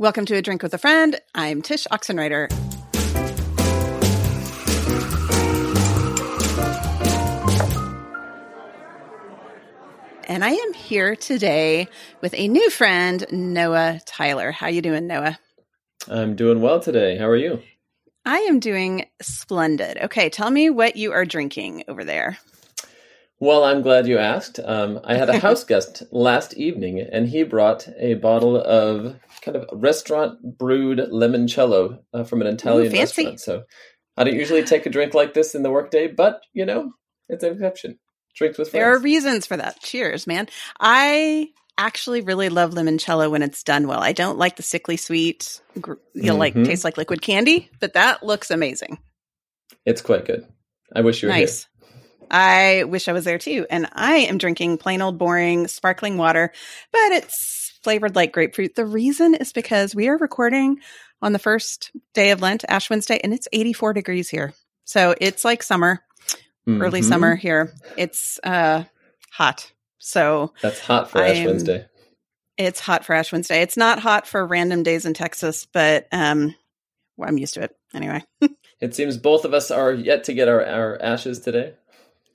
Welcome to A Drink with a Friend. I'm Tsh Oxenreider. And I am here today with a new friend, Noah Tyler. How you doing, Noah? I'm doing well today. How are you? I am doing splendid. Okay, tell me what you are drinking over there. Well, I'm glad you asked. Um, I had a house guest last evening, and he brought a bottle of kind of restaurant brewed limoncello uh, from an Italian Ooh, restaurant. So I don't usually take a drink like this in the workday, but you know, it's an exception. Drinks with friends. There are reasons for that. Cheers, man. I actually really love limoncello when it's done well. I don't like the sickly sweet, you know, like tastes like liquid candy, but that looks amazing. It's quite good. I wish you were Nice. I wish I was there too. And I am drinking plain old boring sparkling water, but it's flavored like grapefruit. The reason is because we are recording on the first day of Lent, Ash Wednesday, and it's 84 degrees here. So it's like summer, here. early summer here. It's uh hot. So That's hot for I Ash Wednesday. it's hot for Ash Wednesday. It's not hot for random days in Texas, but um well, I'm used to it anyway. It seems both of us are yet to get our, our ashes today.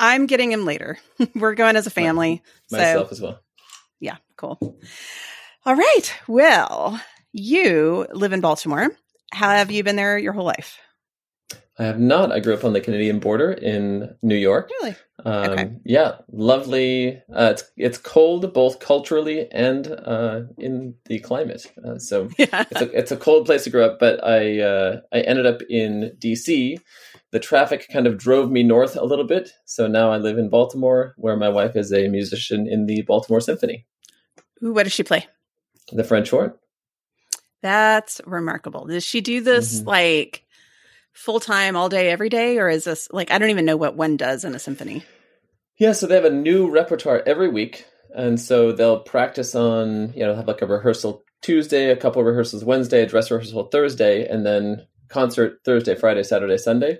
I'm getting him later. We're going as a family. So Myself as well. Yeah, cool. All right. Well, you live in Baltimore. How have you been there your whole life? I have not. I grew up on the Canadian border in New York. Really? Um, Okay. Yeah, lovely. Uh, it's it's cold both culturally and uh, in the climate. Uh, so Yeah. it's a it's a cold place to grow up. But I uh, I ended up in D.C. The traffic kind of drove me north a little bit. So now I live in Baltimore, where my wife is a musician in the Baltimore Symphony, Ooh, what does she play? the French horn. That's remarkable. Does she do this Mhm. like full time all day, every day? Or is this like, I don't even know what one does in a symphony. Yeah, so they have a new repertoire every week, and so they'll practice on, you know, have like a rehearsal Tuesday, a couple rehearsals Wednesday, a dress rehearsal Thursday, and then concert Thursday, Friday, Saturday, Sunday.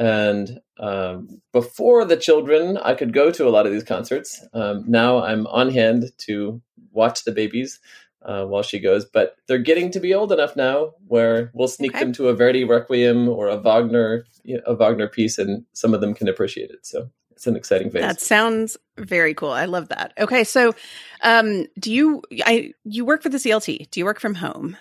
And um, before the children, I could go to a lot of these concerts. Um, now I'm on hand to watch the babies uh, while she goes, but they're getting to be old enough now where we'll sneak Okay. them to a Verdi Requiem or a Wagner, you know, a Wagner piece, and some of them can appreciate it. So it's an exciting phase. That sounds very cool. I love that. Okay. So, um, do you, I, you work for the CLT. Do you work from home?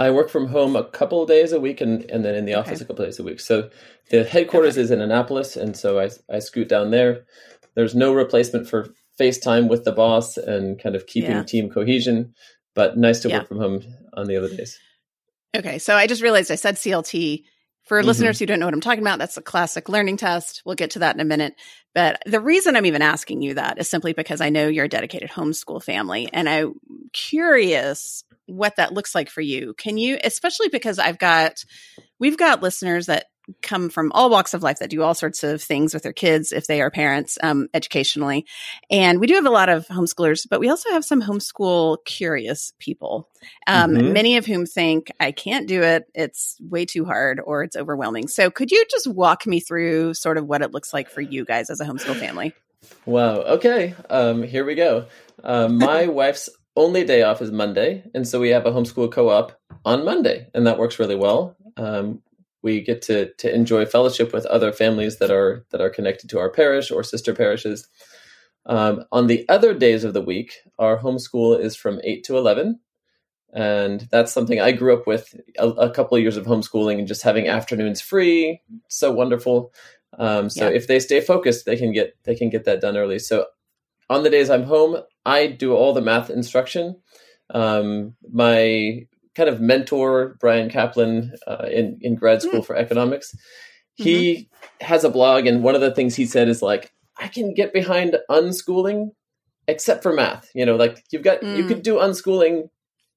I work from home a couple of days a week and, and then in the office Okay. a couple of days a week. So the headquarters is in Annapolis, and so I, I scoot down there. There's no replacement for FaceTime with the boss and kind of keeping Yeah. team cohesion, but nice to Yeah. work from home on the other days. Okay, so I just realized I said CLT. For Mhm. listeners who don't know what I'm talking about, that's a classic learning test. We'll get to that in a minute. But the reason I'm even asking you that is simply because I know you're a dedicated homeschool family and I'm curious what that looks like for you. Can you, especially because I've got, we've got listeners that come from all walks of life that do all sorts of things with their kids if they are parents um, educationally. And we do have a lot of homeschoolers, but we also have some homeschool curious people um, Mhm. many of whom think I can't do it. It's way too hard or it's overwhelming. So, could you just walk me through sort of what it looks like for you guys as a homeschool family? Wow. Okay. Um, here we go. Um, my wife's only day off is Monday, and so we have a homeschool co-op on Monday, and that works really well. Um, we get to to enjoy fellowship with other families that are that are connected to our parish or sister parishes. Um, on the other days of the week, our homeschool is from eight to eleven, and that's something I grew up with a, a couple of years of homeschooling and just having afternoons free. So wonderful. Um, so Yeah. if they stay focused, they can get they can get that done early. So on the days I'm home, I do all the math instruction. Um, my kind of mentor, Bryan Caplan, uh, in in grad school for economics, he has a blog, and one of the things he said is like, I can get behind unschooling, except for math. You know, like you've got you Mm. could do unschooling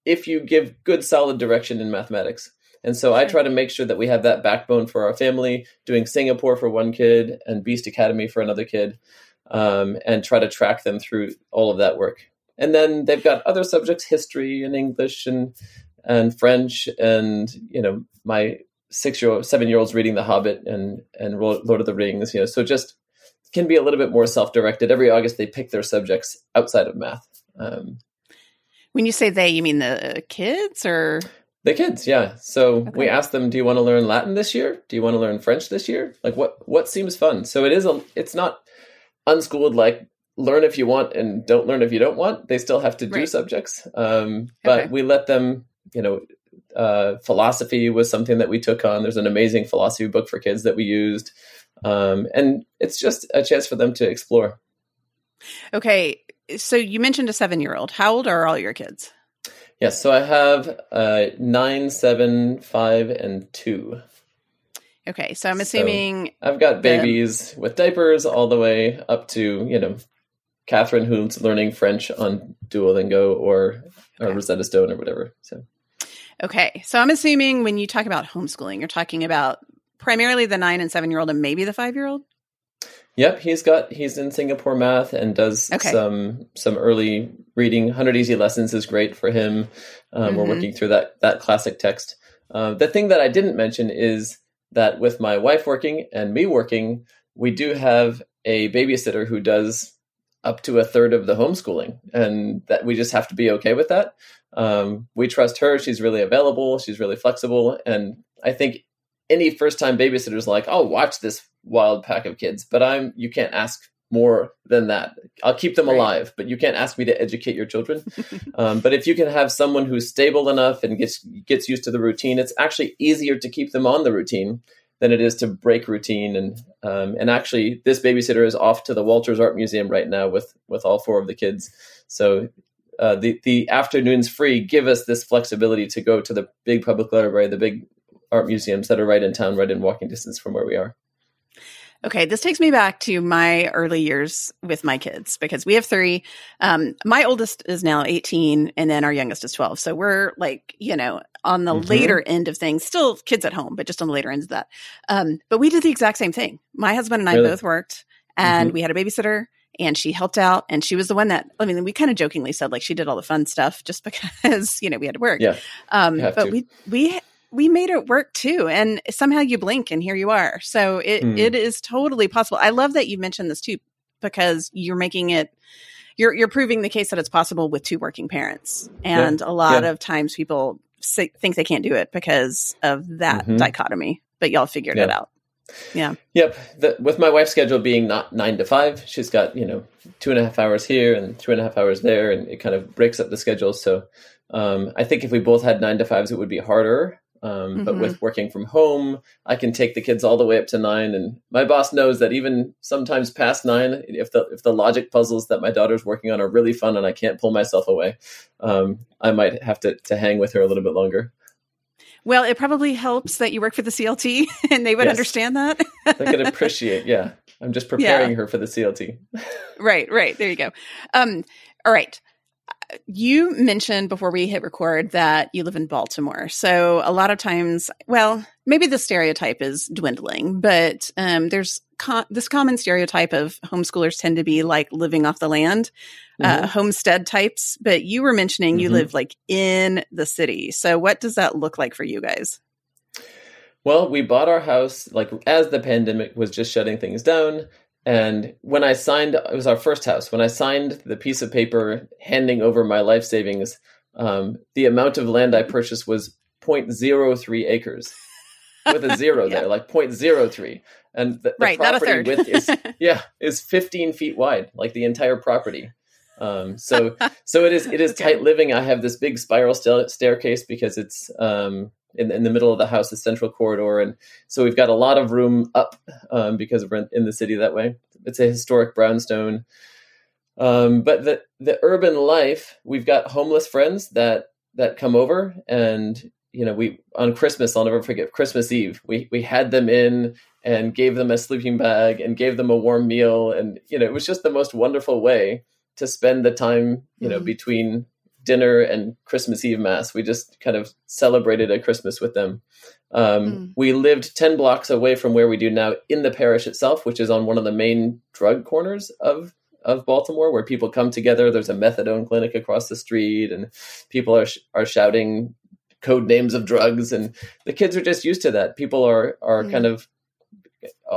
if you give good solid direction in mathematics. And so I try to make sure that we have that backbone for our family, doing Singapore for one kid and Beast Academy for another kid, um, and try to track them through all of that work. And then they've got other subjects, history and English and and French, and you know my six year old, seven year olds reading The Hobbit and and Lord of the Rings. You know, so just can be a little bit more self directed. Every August they pick their subjects outside of math. Um, When you say they, you mean the kids or the kids? Yeah. So Okay. we ask them, "Do you want to learn Latin this year? Do you want to learn French this year? Like what what seems fun?" So it is a it's not unschooled like learn if you want and don't learn if you don't want. They still have to do Right. subjects, um, but Okay. we let them. You know, uh, philosophy was something that we took on. There's an amazing philosophy book for kids that we used, um, and it's just a chance for them to explore. okay? So you mentioned a seven-year-old. How old are all your kids? Yes, so I have uh, nine, seven, five, and two. Okay, so I'm So- assuming I've got The- babies with diapers all the way up to you know Catherine who's learning French on Duolingo or, or Okay. Rosetta Stone or whatever. So okay. So I'm assuming when you talk about homeschooling, you're talking about primarily the nine and seven-year-old and maybe the five-year-old. Yep, he's got he's in Singapore math and does Okay. some some early reading. Hundred Easy Lessons is great for him. Um, We're Mhm. working through that that classic text. Uh, the thing that I didn't mention is that with my wife working and me working, we do have a babysitter who does up to a third of the homeschooling, and that we just have to be okay with that. Um, we trust her; she's really available, she's really flexible, and I think any first time babysitter's like, I'll watch this wild pack of kids, but I'm you can't ask more than that. I'll keep them Right. alive, but you can't ask me to educate your children. um, but if you can have someone who's stable enough and gets gets used to the routine, it's actually easier to keep them on the routine than it is to break routine. And um, and actually, this babysitter is off to the Walters Art Museum right now with with all four of the kids. So. Uh, the the afternoons free give us this flexibility to go to the big public library, the big art museums that are right in town, right in walking distance from where we are. Okay, this takes me back to my early years with my kids because we have three. Um, my oldest is now 18, and then our youngest is 12. So we're like, you know, on the Mhm. later end of things, still kids at home, but just on the later end of that. Um, but we did the exact same thing. My husband and I Really? both worked, and Mhm. we had a babysitter, and she helped out, and she was the one that, I mean, we kind of jokingly said like she did all the fun stuff just because, you know, we had to work. Yeah, Um, but to. we, we, we made it work too and somehow you blink and here you are so it, Hmm. it is totally possible i love that you mentioned this too because you're making it you're you're proving the case that it's possible with two working parents and a lot yeah. of times people say, think they can't do it because of that Mhm. dichotomy but y'all figured it out. Yeah. Yep. The, with my wife's schedule being not nine to five, she's got, you know, two and a half hours here and two and a half hours there, and it kind of breaks up the schedule. So um, I think if we both had nine to fives, it would be harder. Um, But Mhm. with working from home, I can take the kids all the way up to nine, and my boss knows that even sometimes past nine, if the if the logic puzzles that my daughter's working on are really fun and I can't pull myself away, um, I might have to to hang with her a little bit longer. well it probably helps that you work for the clt and they would Yes. understand that I could appreciate. Yeah, I'm just preparing her for the CLT. right right there you go um all right you mentioned before we hit record that you live in baltimore so a lot of times well maybe the stereotype is dwindling but um there's co- this common stereotype of homeschoolers tend to be like living off the land uh, homestead types but you were mentioning you Mhm. live like in the city so what does that look like for you guys Well, we bought our house like as the pandemic was just shutting things down. And when I signed, it was our first house. When I signed the piece of paper handing over my life savings, um, the amount of land I purchased was 0.03 acres with a zero Yeah. there, like 0.03. And the, the right property width is yeah is 15 feet wide, like the entire property. Um, so so it is it is Okay. tight living. I have this big spiral sta- staircase because it's um, in, in the middle of the house, the central corridor, and so we've got a lot of room up um, because we're in, the city that way. It's a historic brownstone. Um, but the the urban life, we've got homeless friends that that come over, and you know, we on Christmas, I'll never forget Christmas Eve. We we had them in and gave them a sleeping bag and gave them a warm meal, and you know, it was just the most wonderful way to spend the time, you know, Mhm. between dinner and Christmas Eve mass. We just kind of celebrated a Christmas with them. Um, Mm. We lived 10 blocks away from where we do now in the parish itself, which is on one of the main drug corners of, of Baltimore, where people come together. There's a methadone clinic across the street, and people are, sh- are shouting code names of drugs. And the kids are just used to that. People are, are Mm. kind of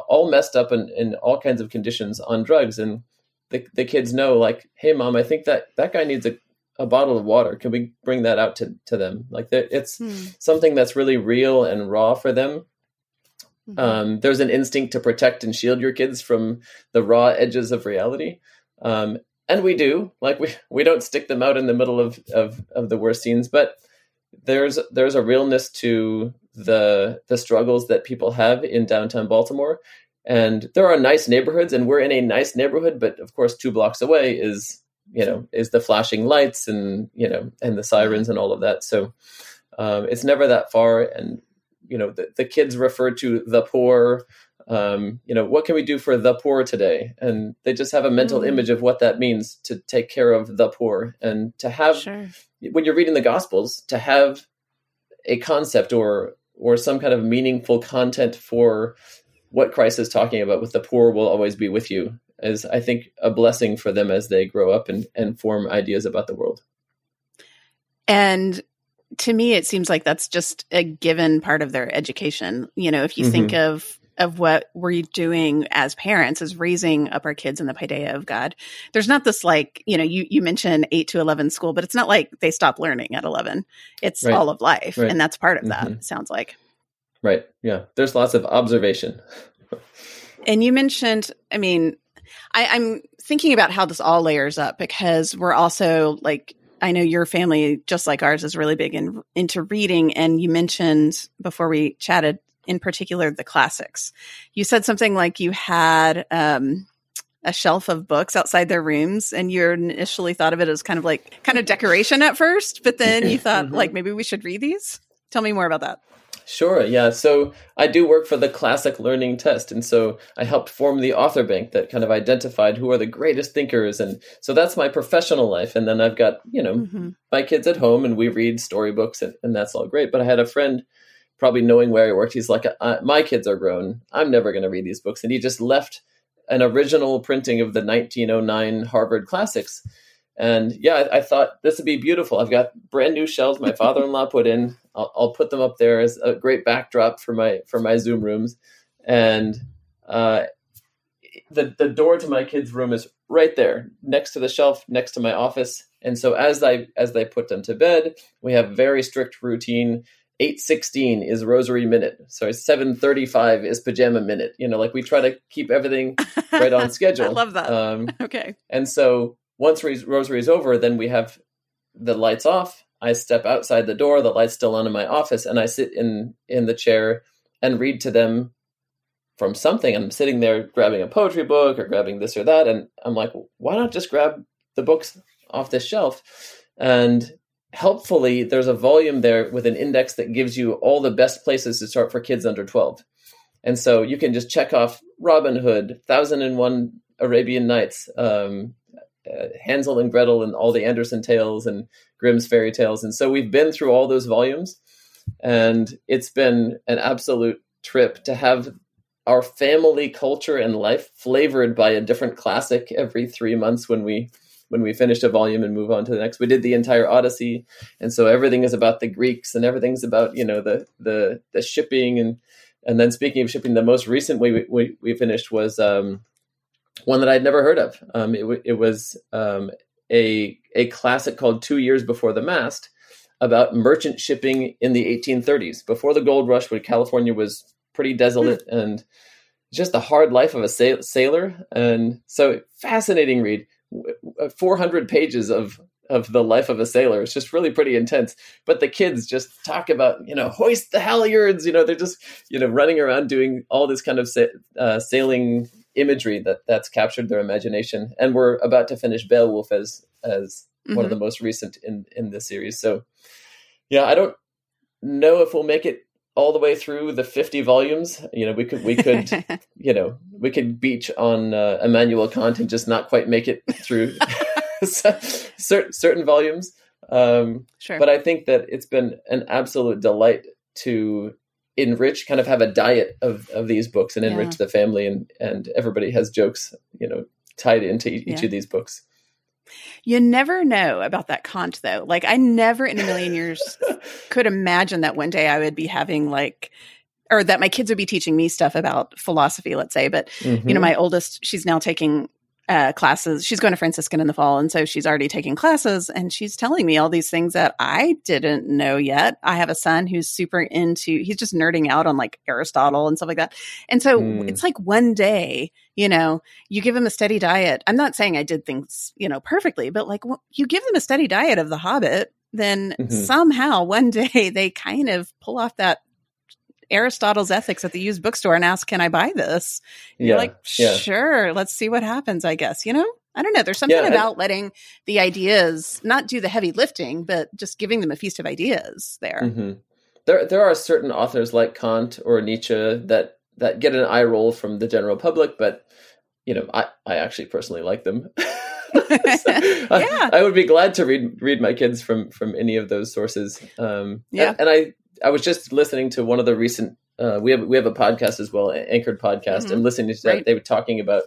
all messed up in, in all kinds of conditions on drugs. And the, the kids know, like, hey, mom, I think that that guy needs a, a bottle of water. Can we bring that out to, to them? Like it's hmm. something that's really real and raw for them. Mm-hmm. um, there's an instinct to protect and shield your kids from the raw edges of reality. Um, and we do. Like we, we don't stick them out in the middle of, of, of the worst scenes but there's there's a realness to the the struggles that people have in downtown baltimore. And there are nice neighborhoods and we're in a nice neighborhood but of course two blocks away is you know is the flashing lights and you know and the sirens and all of that. So um, it's never that far. And you know the, the kids refer to the poor um, you know what can we do for the poor today? And they just have a mental mm. image of what that means to take care of the poor. And to have sure. when you're reading the gospels to have a concept or or some kind of meaningful content for what Christ is talking about with the poor will always be with you is I think a blessing for them as they grow up and, and form ideas about the world. And to me, it seems like that's just a given part of their education. You know, if you mm-hmm. think of of what we're doing as parents is raising up our kids in the paideia of God. There's not this like, you know, you, you mentioned eight to 11 school, but it's not like they stop learning at 11. It's right. all of life. Right. And that's part of that, mm-hmm. sounds like. Right. Yeah. There's lots of observation. and you mentioned, I mean, I, I'm thinking about how this all layers up because we're also like I know your family, just like ours, is really big in, into reading. And you mentioned before we chatted, in particular, the classics. You said something like you had um, a shelf of books outside their rooms, and you initially thought of it as kind of like kind of decoration at first, but then you thought mm-hmm. like maybe we should read these. Tell me more about that. Sure, yeah. So I do work for the Classic Learning Test. And so I helped form the author bank that kind of identified who are the greatest thinkers. And so that's my professional life. And then I've got, you know, mm-hmm. my kids at home and we read storybooks and, and, that's all great. But I had a friend, probably knowing where I worked, he's like, my kids are grown. I'm never going to read these books. And he just left an original printing of the 1909 Harvard Classics and yeah, I, I, thought this would be beautiful. I've got brand new shelves my father-in-law put in. I'll, I'll, put them up there as a great backdrop for my for my Zoom rooms. And uh, the the door to my kids' room is right there, next to the shelf, next to my office. And so as I as they put them to bed, we have very strict routine. 816 is rosary minute. So 735 is pajama minute. You know, like we try to keep everything right on schedule. I love that. Um, okay. And so once rosary is over, then we have the lights off. I step outside the door, the light's still on in my office, and I sit in in the chair and read to them from something. I'm sitting there grabbing a poetry book or grabbing this or that, and I'm like, why not just grab the books off this shelf? And helpfully, there's a volume there with an index that gives you all the best places to start for kids under 12. And so you can just check off Robin Hood, Thousand and One Arabian Nights, um, uh, Hansel and Gretel and all the Andersen tales and Grimm's fairy tales. And so we've been through all those volumes, and it's been an absolute trip to have our family culture and life flavored by a different classic every three months when we when we finish a volume and move on to the next. We did the entire Odyssey, and so everything is about the Greeks and everything's about you know the the the shipping and and then speaking of shipping, the most recent we we, we finished was um, one that I'd never heard of. Um, it, it, was um, a a classic called Two Years Before the Mast about merchant shipping in the 1830s, before the gold rush, when California was pretty desolate mm. and just the hard life of a sail- sailor. And so, fascinating read. 400 pages of of the life of a sailor. It's just really pretty intense. But the kids just talk about, you know, hoist the halyards. You know, they're just, you know, running around doing all this kind of sa- uh, sailing imagery that that's captured their imagination. And we're about to finish Beowulf as as mm-hmm. one of the mm-hmm. most recent in in the series. So yeah, I don't know if we'll make it all the way through the 50 volumes you know we could we could you know we could beach on uh, Immanuel Kant and just not quite make it through certain certain volumes um, sure. but i think that it's been an absolute delight to enrich kind of have a diet of of these books and enrich yeah. the family and and everybody has jokes you know tied into each yeah. of these books you never know about that Kant though. Like I never in a million years could imagine that one day I would be having like or that my kids would be teaching me stuff about philosophy, let's say. But mm-hmm. you know, mm-hmm. my oldest, she's now taking uh, classes. She's going to Franciscan in the fall. And so she's already taking classes and she's telling me all these things that I didn't know yet. I have a son who's super into, he's just nerding out on like Aristotle and stuff like that. And so mm. it's like one day, you know, you give him a steady diet. I'm not saying I did things, you know, perfectly, but like you give them a steady diet of The Hobbit, then mm-hmm. somehow one day they kind of pull off that Aristotle's Ethics at the used bookstore and ask, "Can I buy this?" Yeah, You're like, "Sure, yeah. let's see what happens." I guess you know. I don't know. There's something yeah, about letting the ideas not do the heavy lifting, but just giving them a feast of ideas there. Mm-hmm. There, there are certain authors like Kant or Nietzsche that that get an eye roll from the general public, but you know, I, I actually personally like them. so yeah. I, I, would be glad to read read my kids from from any of those sources. Um, yeah, and, and I I was just listening to one of the recent. Uh, we have we have a podcast as well, anchored podcast, mm-hmm. and listening to that, right. they were talking about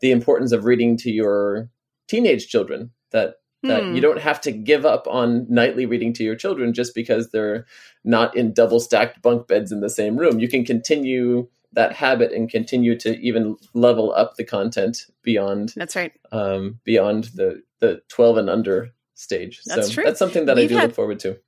the importance of reading to your teenage children. That that hmm. you don't have to give up on nightly reading to your children just because they're not in double stacked bunk beds in the same room. You can continue that habit and continue to even level up the content beyond. That's right. Um, beyond the the twelve and under stage. That's so true. That's something that We've I do had, look forward to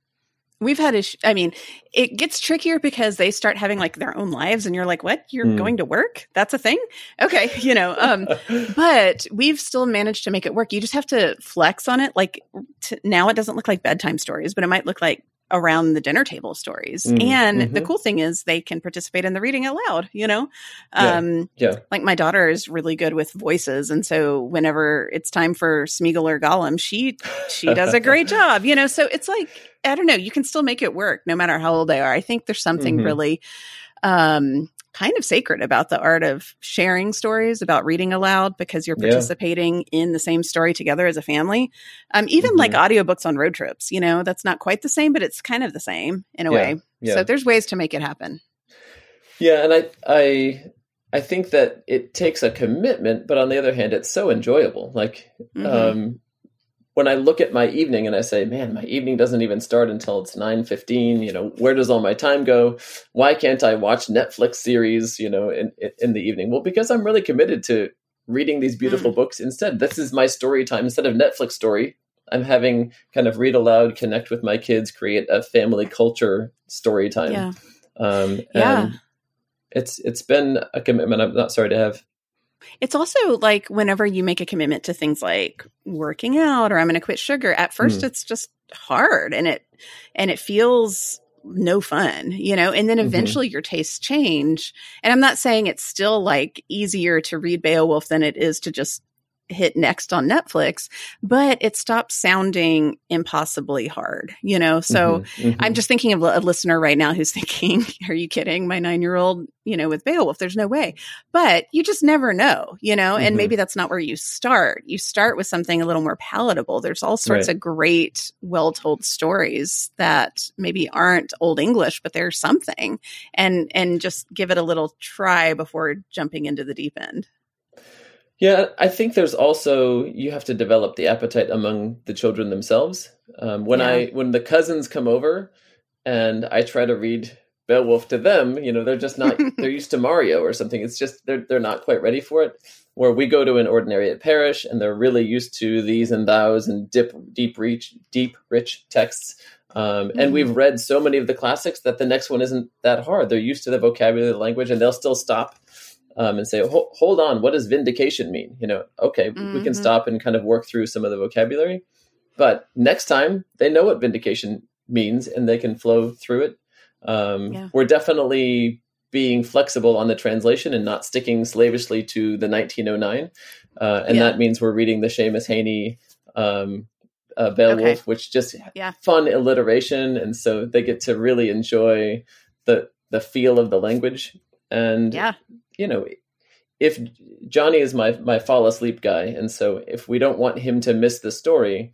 we've had ish- i mean it gets trickier because they start having like their own lives and you're like what? You're mm. going to work? That's a thing? Okay you know um but we've still managed to make it work. You just have to flex on it. Like t- now it doesn't look like bedtime stories but it might look like around the dinner table stories. Mm, and mm-hmm. the cool thing is they can participate in the reading aloud, you know? Um, yeah, yeah. Like my daughter is really good with voices. And so whenever it's time for Smeagol or Gollum, she, she does a great job, you know? So it's like, I don't know, you can still make it work no matter how old they are. I think there's something mm-hmm. really, um, kind of sacred about the art of sharing stories, about reading aloud because you're participating yeah. in the same story together as a family. Um, even mm-hmm. like audiobooks on road trips, you know, that's not quite the same, but it's kind of the same in a yeah. way. Yeah. So there's ways to make it happen. Yeah, and I I I think that it takes a commitment, but on the other hand, it's so enjoyable. Like mm-hmm. um, when I look at my evening and I say, man, my evening doesn't even start until it's 9:15, you know, where does all my time go? Why can't I watch Netflix series, you know, in in the evening? Well, because I'm really committed to reading these beautiful mm. books instead. This is my story time instead of Netflix story. I'm having kind of read aloud, connect with my kids, create a family culture story time. Yeah. Um, yeah. it's it's been a commitment I'm not sorry to have. It's also like whenever you make a commitment to things like working out or I'm going to quit sugar, at first mm. it's just hard and it and it feels no fun, you know, and then mm-hmm. eventually mm-hmm. your tastes change. And I'm not saying it's still like easier to read Beowulf than it is to just hit next on Netflix, but it stopped sounding impossibly hard, you know? So mm-hmm, mm-hmm. I'm just thinking of a listener right now who's thinking, are you kidding? My nine year old, you know, with Beowulf, there's no way. But you just never know, you know? Mm-hmm. And maybe that's not where you start. You start with something a little more palatable. There's all sorts right. of great, well told stories that maybe aren't old English, but they're something. And, and just give it a little try before jumping into the deep end. Yeah, I think there's also you have to develop the appetite among the children themselves. Um, when yeah. I when the cousins come over and I try to read Beowulf to them, you know, they're just not they're used to Mario or something. It's just they're they're not quite ready for it. Where we go to an ordinariate parish and they're really used to these and thous and deep deep reach deep rich texts. Um, and mm-hmm. we've read so many of the classics that the next one isn't that hard. They're used to the vocabulary, the language, and they'll still stop um, and say, hold on, what does vindication mean? You know, okay, mm-hmm. we can mm-hmm. stop and kind of work through some of the vocabulary, but next time they know what vindication means and they can flow through it. Um, yeah. We're definitely being flexible on the translation and not sticking slavishly to the 1909, uh, and yeah. that means we're reading the Seamus Heaney um, uh, Beowulf, okay. which just yeah. fun alliteration, and so they get to really enjoy the the feel of the language and yeah you know, if Johnny is my my fall asleep guy, and so if we don't want him to miss the story,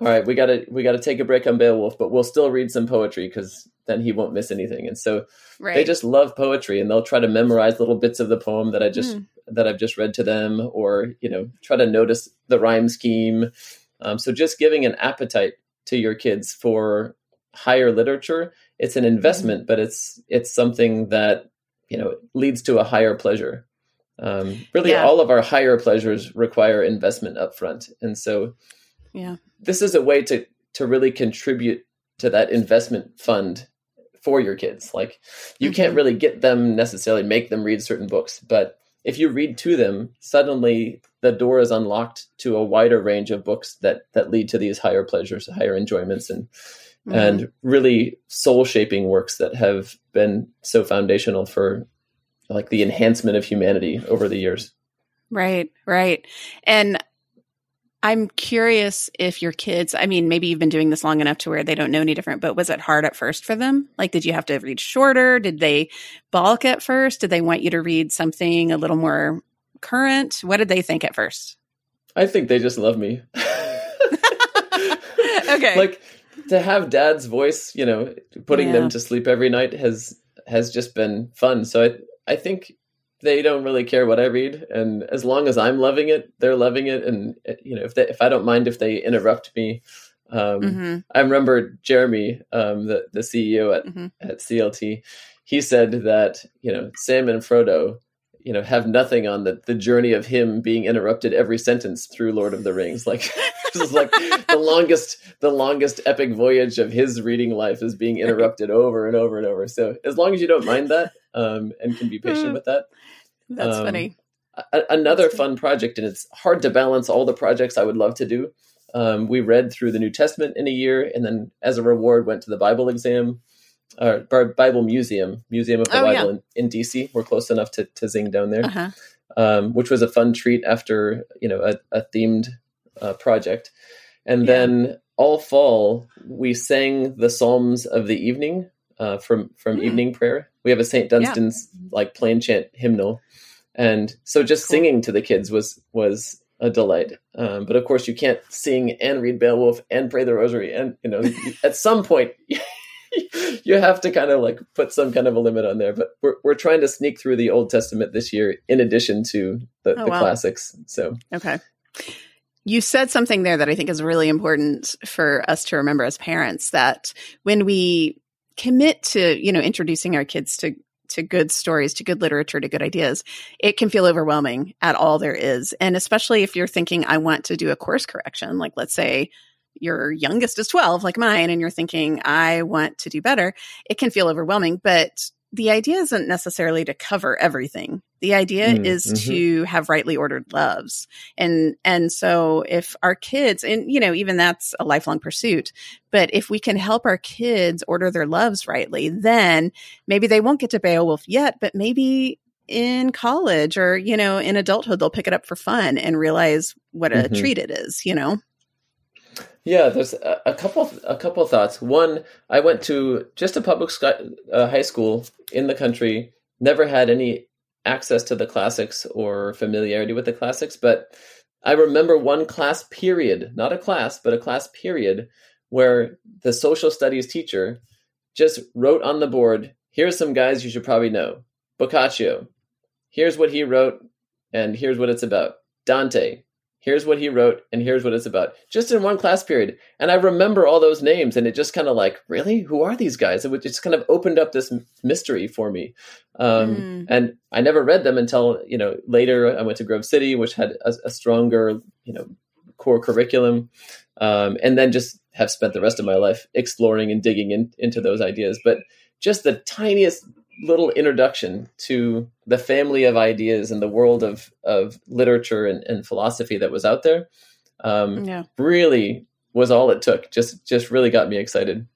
all right, we gotta we gotta take a break on Beowulf, but we'll still read some poetry because then he won't miss anything. And so right. they just love poetry, and they'll try to memorize little bits of the poem that I just mm. that I've just read to them, or you know, try to notice the rhyme scheme. Um, so just giving an appetite to your kids for higher literature, it's an investment, mm. but it's it's something that you know leads to a higher pleasure Um, really, Yeah. all of our higher pleasures require investment upfront, and so Yeah. this is a way to to really contribute to that investment fund for your kids. Like you can't Mhm. really get them necessarily make them read certain books, but if you read to them, suddenly the door is unlocked to a wider range of books that that lead to these higher pleasures, higher enjoyments, and Mhm. and really soul shaping works that have been so foundational for like the enhancement of humanity over the years. Right, right. And I'm curious if your kids, I mean, maybe you've been doing this long enough to where they don't know any different, but was it hard at first for them? Like, did you have to read shorter? Did they balk at first? Did they want you to read something a little more current? What did they think at first? I think they just love me. Okay. Like to have dad's voice, you know, putting Yeah. them to sleep every night has has just been fun. So I I think they don't really care what I read and as long as I'm loving it, they're loving it and uh, you know, if they if I don't mind if they interrupt me um Mhm, I remember Jeremy, um, the the CEO at mhm. at CLT, he said that you know Sam and Frodo, you know, have nothing on the the journey of him being interrupted every sentence through Lord of the Rings. Like this is like the longest the longest epic voyage of his reading life is being interrupted over and over and over. So as long as you don't mind that um, and can be patient with that, That's Um, funny. a- another That's fun project, and it's hard to balance all the projects I would love to do. Um, we read through the New Testament in a year, and then as a reward, went to the Bible exam, or Bible Museum, Museum of the Oh, yeah. Bible in, in DC. We're close enough to, to zing down there, Uh-huh. um, which was a fun treat after you know a, a themed uh, project. And Yeah. then all fall, we sang the Psalms of the evening uh, from from Hmm. evening prayer. We have a Saint Dunstan's like plain chant hymnal, and so just Cool. singing to the kids was was a delight. Um, but of course, you can't sing and read Beowulf and pray the Rosary, and you know at some point. You have to kind of like put some kind of a limit on there, but we're we're trying to sneak through the Old Testament this year, in addition to the, Oh, the wow. classics. So Okay. You said something there that I think is really important for us to remember as parents that when we commit to, you know, introducing our kids to to good stories, to good literature, to good ideas, it can feel overwhelming at all there is. And especially if you're thinking I want to do a course correction, like let's say your youngest is 12 like mine and you're thinking I want to do better, it can feel overwhelming, but the idea isn't necessarily to cover everything. The idea Mm, is mhm. to have rightly ordered loves and and so if our kids and you know even that's a lifelong pursuit but if we can help our kids order their loves rightly then maybe they won't get to beowulf yet but maybe in college or you know in adulthood they'll pick it up for fun and realize what a Mhm. treat it is you know Yeah, there's a, a couple a couple thoughts. One, I went to just a public uh, high school in the country. Never had any access to the classics or familiarity with the classics, but I remember one class period, not a class, but a class period, where the social studies teacher just wrote on the board, "Here's some guys you should probably know: Boccaccio. Here's what he wrote, and here's what it's about. Dante here's what he wrote and here's what it's about. Just in one class period. And i remember all those names and it just kind of like really? Who are these guys? It just kind of opened up this mystery for me. Um, Mm. and i never read them until you know later i went to grove city which had a, a stronger you know core curriculum. Um, and then just have spent the rest of my life exploring and digging in, into those ideas. But just the tiniest little introduction to the family of ideas and the world of of literature and, and philosophy that was out there. Um, yeah. really was all it took. Just just really got me excited.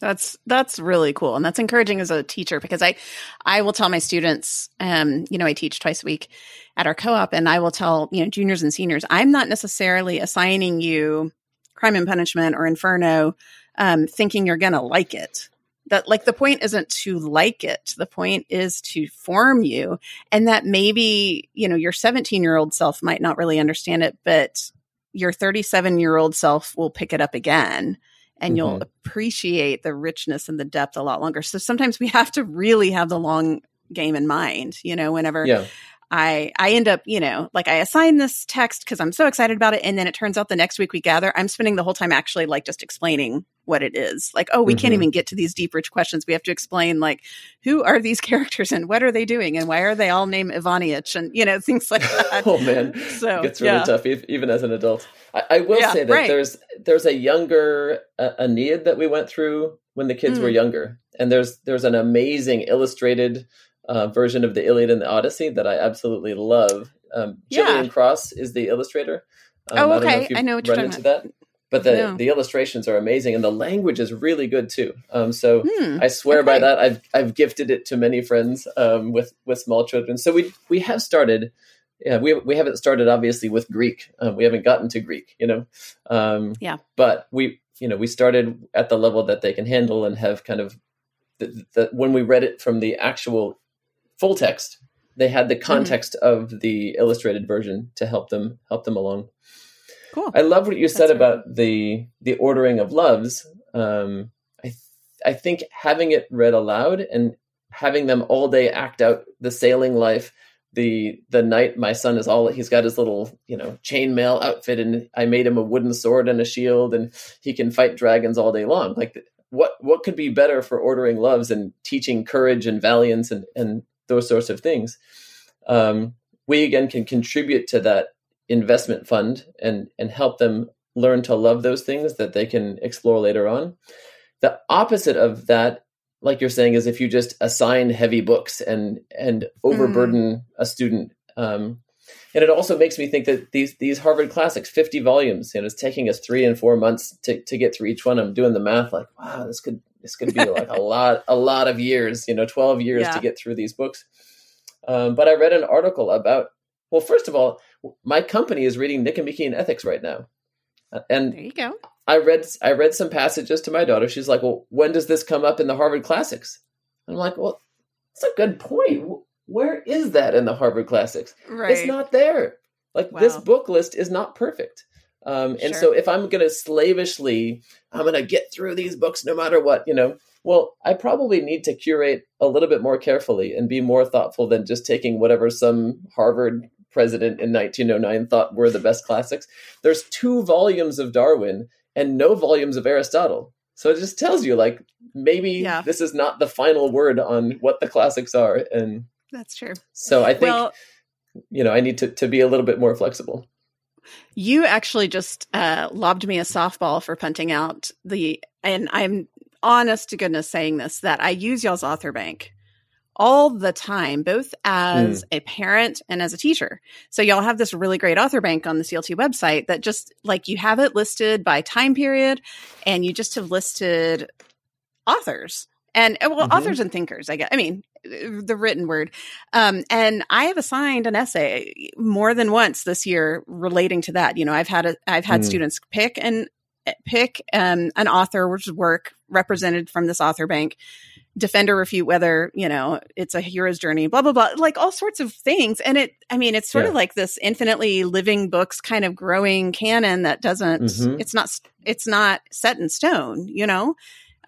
That's that's really cool, and that's encouraging as a teacher because I I will tell my students, um, you know, I teach twice a week at our co-op, and I will tell you know juniors and seniors, I'm not necessarily assigning you Crime and Punishment or Inferno, um, thinking you're gonna like it. That like the point isn't to like it. The point is to form you, and that maybe you know your 17 year old self might not really understand it, but your 37 year old self will pick it up again and you'll Mhm. appreciate the richness and the depth a lot longer. So sometimes we have to really have the long game in mind, you know, whenever yeah I I end up, you know, like I assign this text because I'm so excited about it and then it turns out the next week we gather, I'm spending the whole time actually like just explaining what it is. Like, oh, we Mm-hmm. can't even get to these deep, rich questions. We have to explain, like, who are these characters and what are they doing and why are they all named Ivanich and, you know, things like that. oh man, So, it gets really yeah. tough even as an adult. I, I will Yeah, say that right. there's there's a younger uh, Aeneid that we went through when the kids Mm. were younger, and there's there's an amazing illustrated uh, version of the Iliad and the Odyssey that I absolutely love. Um, Yeah. Gillian Cross is the illustrator. Um, Oh, I okay. you've I know what you're talking into that. But the, the illustrations are amazing, and the language is really good too. Um, so Hmm. I swear by that. I've I've gifted it to many friends um, with with small children. So we we have started. Yeah, we we haven't started obviously with Greek. Uh, we haven't gotten to Greek, you know. Um, Yeah. But we you know we started at the level that they can handle and have kind of the, the, when we read it from the actual full text, they had the context of the illustrated version to help them help them along. Cool. I love what you said That's about the the ordering of loves. Um, I th- I think having it read aloud and having them all day act out the sailing life. The the night my son is all he's got his little you know chainmail outfit and I made him a wooden sword and a shield and he can fight dragons all day long. Like what what could be better for ordering loves and teaching courage and valiance and and those sorts of things. Um, we again can contribute to that investment fund and and help them learn to love those things that they can explore later on. The opposite of that, like you're saying, is if you just assign heavy books and and overburden a student. Um, and it also makes me think that these these Harvard classics, 50 volumes, and it's taking us three and four months to, to get through each one. I'm doing the math, like, wow, this could this could be like a lot a lot of years, you know, 12 years Yeah. to get through these books. Um, but I read an article about well, first of all, my company is reading Nicomachean Ethics right now, Uh, and There you go. I read I read some passages to my daughter. She's like, "Well, when does this come up in the Harvard Classics?" I'm like, "Well, that's a good point. Where is that in the Harvard Classics? Right. It's not there. Like this book list is not perfect. Um, and Sure. so if I'm going to slavishly, I'm going to get through these books no matter what, you know. Well, I probably need to curate a little bit more carefully and be more thoughtful than just taking whatever some Harvard president in 1909 thought were the best classics. There's two volumes of Darwin and no volumes of Aristotle. So it just tells you like maybe Yeah. this is not the final word on what the classics are and That's true. so I think Well, you know, I need to, to be a little bit more flexible. You actually just uh, lobbed me a softball for punting out the, and I'm honest to goodness saying this that I use y'all's author bank all the time, both as a parent and as a teacher. So y'all have this really great author bank on the CLT website that just like you have it listed by time period, and you just have listed authors and uh, well Mhm. authors and thinkers i guess i mean uh, the written word um and i have assigned an essay more than once this year relating to that you know i've had a i've had Mm. students pick and pick um an author which work represented from this author bank defend or refute whether you know it's a hero's journey blah blah blah like all sorts of things and it i mean it's sort Yeah. of like this infinitely living books kind of growing canon that doesn't Mhm. it's not it's not set in stone you know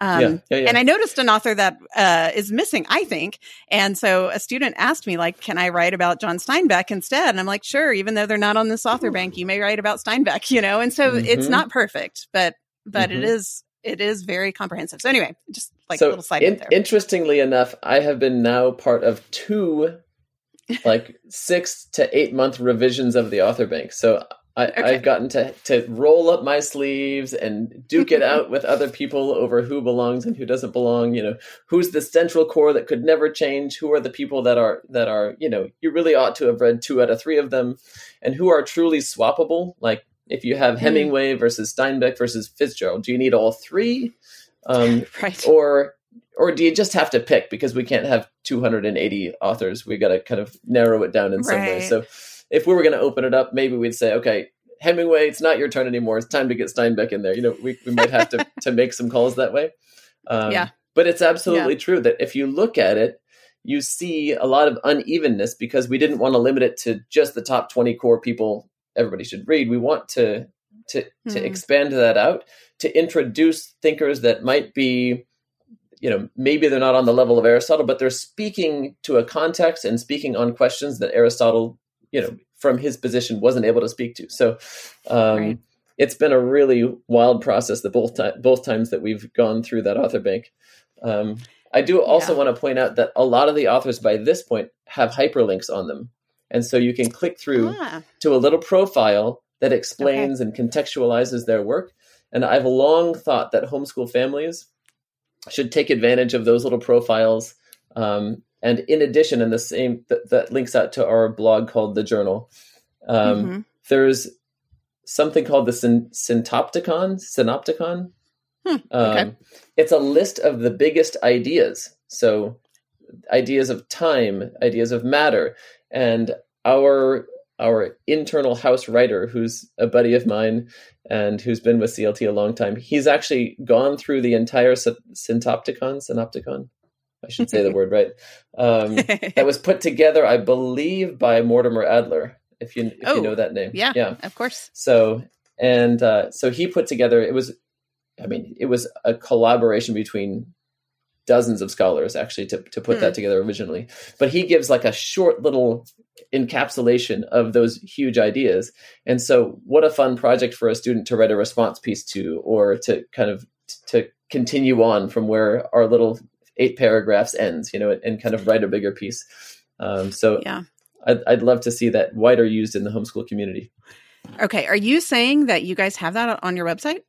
um yeah, yeah, and I noticed an author that uh, is missing, I think. And so a student asked me, like, can I write about John Steinbeck instead? And I'm like, sure, even though they're not on this author bank, you may write about Steinbeck, you know? And so it's Mhm. not perfect, but, but it Mhm. is, it is very comprehensive. So anyway, just like so a little side in- there. interestingly enough, I have been now part of two, like six to eight month revisions of the author bank. So I, Okay. I've gotten to to roll up my sleeves and duke it out with other people over who belongs and who doesn't belong. You know, who's the central core that could never change? Who are the people that are that are you know you really ought to have read two out of three of them, and who are truly swappable? Like if you have Mhm. Hemingway versus Steinbeck versus Fitzgerald, do you need all three? Um, right. or or do you just have to pick because we can't have 280 authors we got to kind of narrow it down in some way so if we were going to open it up maybe we'd say okay hemingway it's not your turn anymore it's time to get steinbeck in there you know we, we might have to to make some calls that way um, Yeah. but it's absolutely true that if you look at it you see a lot of unevenness because we didn't want to limit it to just the top 20 core people everybody should read we want to to to Hmm. expand that out to introduce thinkers that might be you know maybe they're not on the level of aristotle but they're speaking to a context and speaking on questions that aristotle you know from his position wasn't able to speak to so um Right. it's been a really wild process the both both times that we've gone through that author bank. Um, I do also Yeah. want to point out that a lot of the authors by this point have hyperlinks on them, and so you can click through Ah, to a little profile that explains and contextualizes their work. And I've long thought that homeschool families should take advantage of those little profiles. Um, and in addition, and the same that, that links out to our blog called the Journal. Um, mhm. There's something called the syn- Syntopicon. Synopticon. Hmm, okay. Um, it's a list of the biggest ideas. So ideas of time, ideas of matter, and our our internal house writer, who's a buddy of mine and who's been with CLT a long time, he's actually gone through the entire sy- Syntopticon. Synopticon. I should say the word right. Um, that was put together, I believe, by Mortimer Adler. If you if Oh, you know that name, yeah. yeah. of course. So and uh, so he put together. It was, I mean, it was a collaboration between dozens of scholars actually to to put Hmm. that together originally. But he gives like a short little encapsulation of those huge ideas. And so, what a fun project for a student to write a response piece to, or to kind of to continue on from where our little eight paragraphs ends, you know, and, kind of write a bigger piece. Um, so Yeah. I'd, I'd love to see that wider used in the homeschool community. Okay. Are you saying that you guys have that on your website?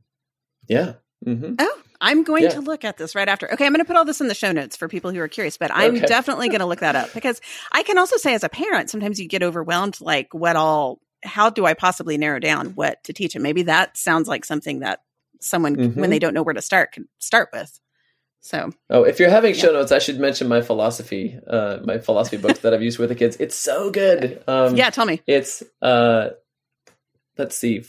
Yeah. Hmm Oh, I'm going Yeah. to look at this right after. Okay, I'm going to put all this in the show notes for people who are curious, but I'm Okay. definitely going to look that up because I can also say as a parent, sometimes you get overwhelmed like what all how do I possibly narrow down what to teach and maybe that sounds like something that someone Mhm. when they don't know where to start can start with. So, Oh, if you're having Yeah. show notes, I should mention my philosophy, uh, my philosophy book that I've used with the kids. It's so good. Um, yeah, tell me. It's uh, let's see,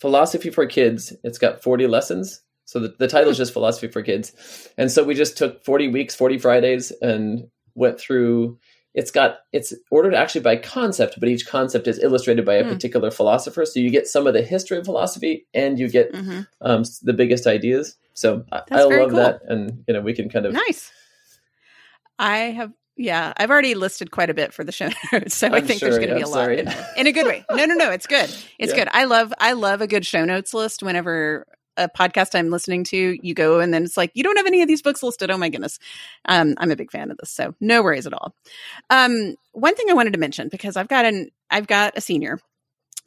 philosophy for kids. It's got 40 lessons. So the, the title is just philosophy for kids. And so we just took 40 weeks, 40 Fridays and went through it's got it's ordered actually by concept, but each concept is illustrated by a Hmm. particular philosopher. So you get some of the history of philosophy and you get hmm um, the biggest ideas. So I, That's I very love cool. that, and you know we can kind of Nice. I have yeah, I've already listed quite a bit for the show notes, so I I'm think there's going to yeah, be a lot in, in a good way. No, no, no, it's good. It's Yeah. good. I love I love a good show notes list whenever a podcast I'm listening to, you go and then it's like, you don't have any of these books listed. Oh my goodness. Um, I'm a big fan of this. So no worries at all. Um, one thing I wanted to mention, because I've got an I've got a senior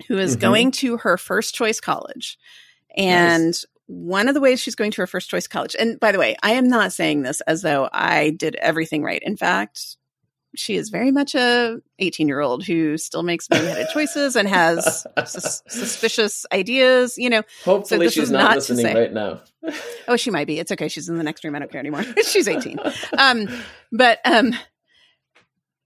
who is Mhm. going to her first choice college. And one of the ways she's going to her first choice college, and by the way, I am not saying this as though I did everything right. In fact, she is very much a 18 year old who still makes boneheaded choices and has sus- suspicious ideas. You know, Hopefully, this she's not, not listening say- right now. oh, she might be. It's okay. She's in the next room. I don't care anymore. She's 18. Um, but um,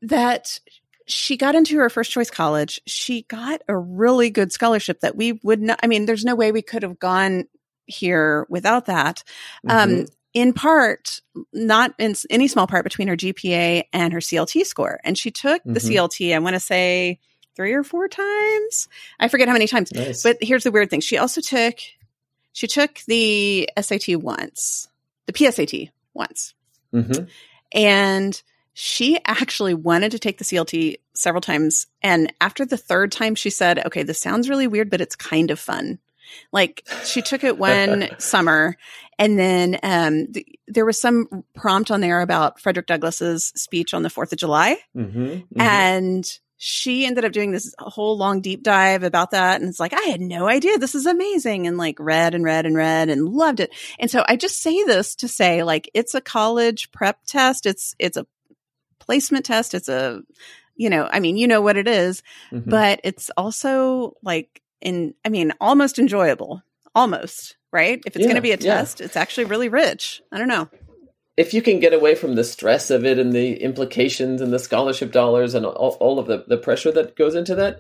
that she got into her first choice college. She got a really good scholarship that we would not. I mean, there's no way we could have gone here without that. Um, Mhm. In part, not in any small part, between her GPA and her CLT score. And she took the Mhm. CLT, I want to say three or four times. I forget how many times. nice. But here's the weird thing. She also took she took the SAT once, the PSAT once. Mhm. And she actually wanted to take the CLT several times. And after the third time, she said, okay, this sounds really weird, but it's kind of fun. Like she took it one summer and then um, th- there was some prompt on there about Frederick Douglass's speech on the 4th of July. Mhm. Mhm. And she ended up doing this whole long deep dive about that. And it's like, I had no idea. This is amazing. And like read and read and read and loved it. And so I just say this to say like, it's a college prep test. It's, it's a placement test. It's a, you know, I mean, you know what it is, Mhm. but it's also like in, I mean, almost enjoyable, almost, right? If it's going to be a yeah. test, it's actually really rich. I don't know. if you can get away from the stress of it and the implications and the scholarship dollars and all, all of the, the pressure that goes into that,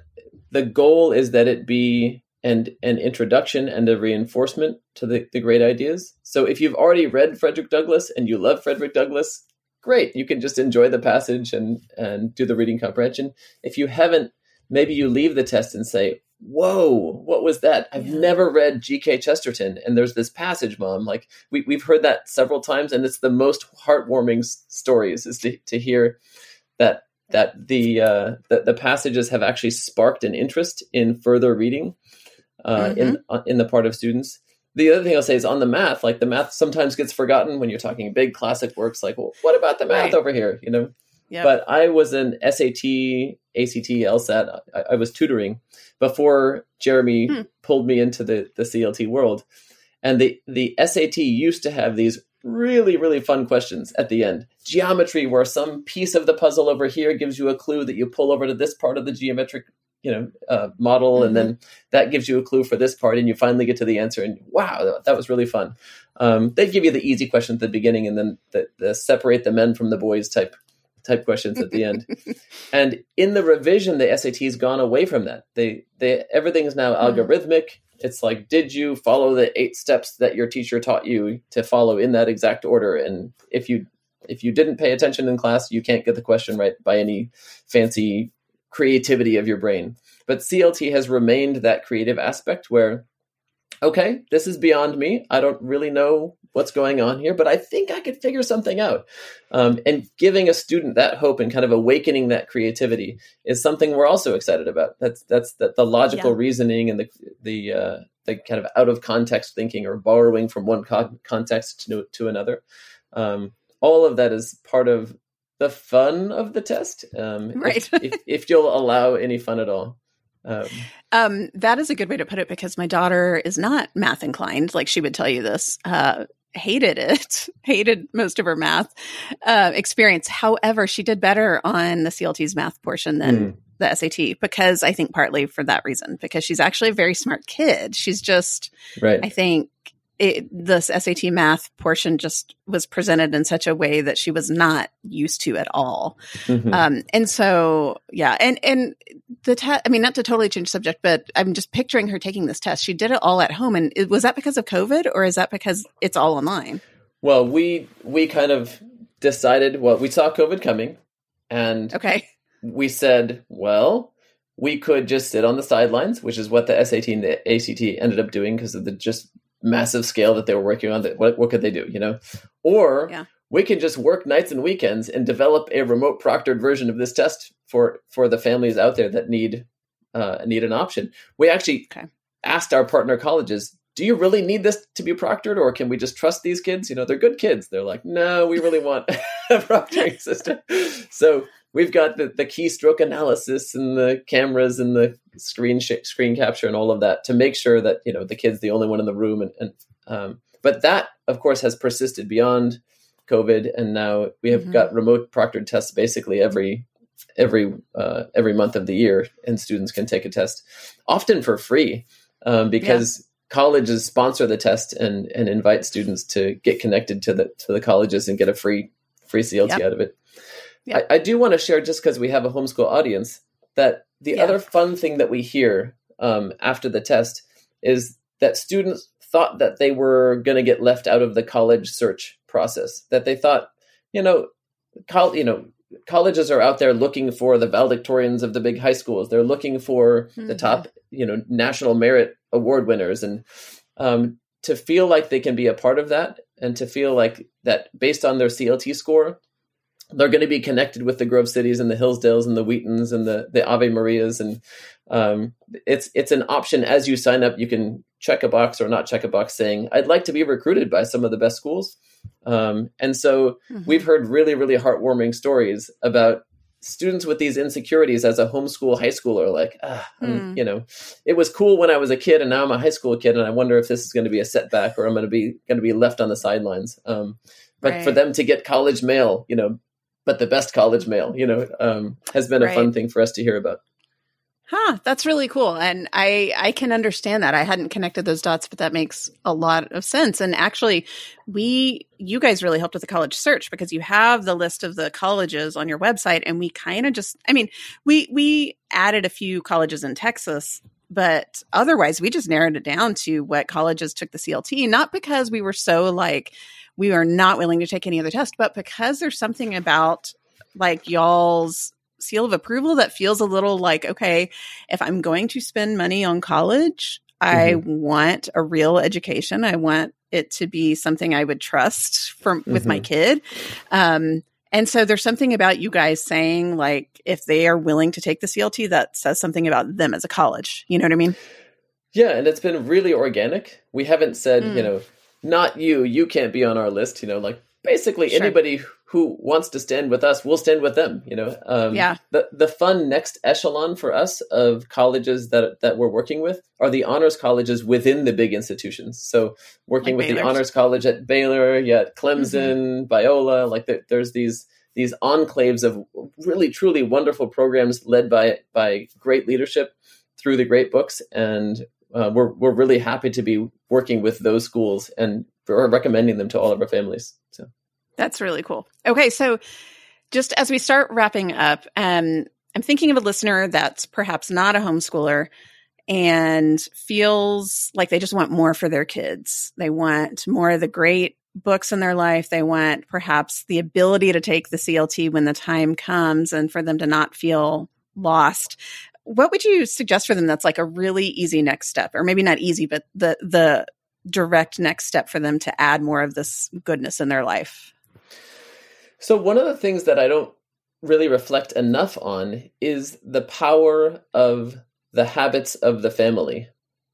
the goal is that it be and an introduction and a reinforcement to the, the great ideas. So if you've already read Frederick Douglass and you love Frederick Douglass, great. You can just enjoy the passage and, and do the reading comprehension. If you haven't, maybe you leave the test and say, whoa, what was that? I've Yeah. never read G.K. Chesterton. And there's this passage, mom. Like, we, we've heard that several times, and it's the most heartwarming s- stories is to, to hear that that the, uh, the the passages have actually sparked an interest in further reading. uh, mm-hmm. in uh, in the part of students. The other thing I'll say is on the math, like the math sometimes gets forgotten when you're talking big classic works. Like, well, what about the math right. over here? You know. Yep. But I was an SAT, ACT, LSAT. I, I was tutoring before Jeremy hmm. pulled me into the the CLT world, and the the SAT used to have these really really fun questions at the end. Geometry, where some piece of the puzzle over here gives you a clue that you pull over to this part of the geometric you know uh, model mm-hmm. and then that gives you a clue for this part and you finally get to the answer and wow that, was really fun um, they give you the easy questions at the beginning and then the, the separate the men from the boys type type questions at the end and in the revision the sat's gone away from that they they everything is now mm-hmm. algorithmic it's like did you follow the eight steps that your teacher taught you to follow in that exact order and if you if you didn't pay attention in class you can't get the question right by any fancy creativity of your brain. But CLT has remained that creative aspect where, okay, this is beyond me. I don't really know what's going on here, but I think I could figure something out. Um, and giving a student that hope and kind of awakening that creativity is something we're also excited about. That's that's the, the logical yeah. reasoning and the the uh, the kind of out of context thinking or borrowing from one co- context to to another. Um, all of that is part of the fun of the test. Um, right. If, if, if, you'll allow any fun at all. Um, um, that is a good way to put it because my daughter is not math inclined. Like she would tell you this. Uh, hated it, hated most of her math uh, experience. However, she did better on the CLT's math portion than mm. the SAT because I think partly for that reason, because she's actually a very smart kid. She's just, right. I think, it, this SAT math portion just was presented in such a way that she was not used to at all. Mm-hmm. Um, and so, yeah, and, and the test, I mean, not to totally change subject, but I'm just picturing her taking this test. She did it all at home. And it, was that because of COVID or is that because it's all online? Well, we, we kind of decided, well, we saw COVID coming and okay. we said, well, we could just sit on the sidelines, which is what the SAT and the ACT ended up doing because of the just massive scale that they were working on that what, what could they do you know or yeah. We can just work nights and weekends and develop a remote proctored version of this test for for the families out there that need uh, need an option. We actually okay. asked our partner colleges do you really need this to be proctored or can we just trust these kids? You know they're good kids. They're like no we really want a proctoring system. So we've got the, the keystroke analysis and the cameras and the screen sh- screen capture and all of that to make sure that you know the kid's the only one in the room and, and um, but that of course has persisted beyond covid and now we have mm-hmm. got remote proctored tests basically every every uh, every month of the year and students can take a test often for free um, because yeah. colleges sponsor the test and and invite students to get connected to the to the colleges and get a free free CLT yep. out of it yeah. I, I do want to share just because we have a homeschool audience that the yeah. other fun thing that we hear um, after the test is that students thought that they were going to get left out of the college search process. That they thought, you know, col- you know, colleges are out there looking for the valedictorians of the big high schools. They're looking for mm-hmm. the top, you know, national merit award winners, and um, to feel like they can be a part of that, and to feel like that based on their CLT score, they're going to be connected with the Grove Cities and the Hillsdales and the Wheatons and the the Ave Marias and um, it's it's an option as you sign up. You can check a box or not check a box saying I'd like to be recruited by some of the best schools. Um, and so mm-hmm. we've heard really really heartwarming stories about students with these insecurities as a homeschool high schooler like ah, mm. you know it was cool when i was a kid and now i'm a high school kid and i wonder if this is going to be a setback or i'm going to be going to be left on the sidelines um, but right. for them to get college mail you know but the best college mail, you know, um, has been a right. fun thing for us to hear about. Huh, that's really cool. And I I can understand that. I hadn't connected those dots, but that makes a lot of sense. And actually, we you guys really helped with the college search because you have the list of the colleges on your website and we kind of just I mean, we we added a few colleges in Texas, but otherwise we just narrowed it down to what colleges took the CLT, not because we were so like we are not willing to take any other test, but because there's something about like y'all's seal of approval that feels a little like, okay, if I'm going to spend money on college, I mm-hmm. want a real education. I want it to be something I would trust from mm-hmm. with my mm-hmm. kid. Um, and so there's something about you guys saying like if they are willing to take the CLT that says something about them as a college. You know what I mean? Yeah, and it's been really organic. We haven't said, mm. you know, not you, you can't be on our list, you know, like basically sure. anybody who wants to stand with us, we'll stand with them. You know, um, yeah. The the fun next echelon for us of colleges that that we're working with are the honors colleges within the big institutions. So working like with Baylor's. the honors college at Baylor, yeah, Clemson, mm-hmm. Biola, like the, there's these these enclaves of really truly wonderful programs led by by great leadership through the great books, and uh, we're we're really happy to be working with those schools and recommending them to all of our families. So. That's really cool. Okay, so just as we start wrapping up, um, I'm thinking of a listener that's perhaps not a homeschooler and feels like they just want more for their kids. They want more of the great books in their life. They want perhaps the ability to take the CLT when the time comes and for them to not feel lost. What would you suggest for them that's like a really easy next step or maybe not easy but the the direct next step for them to add more of this goodness in their life? So, one of the things that I don't really reflect enough on is the power of the habits of the family.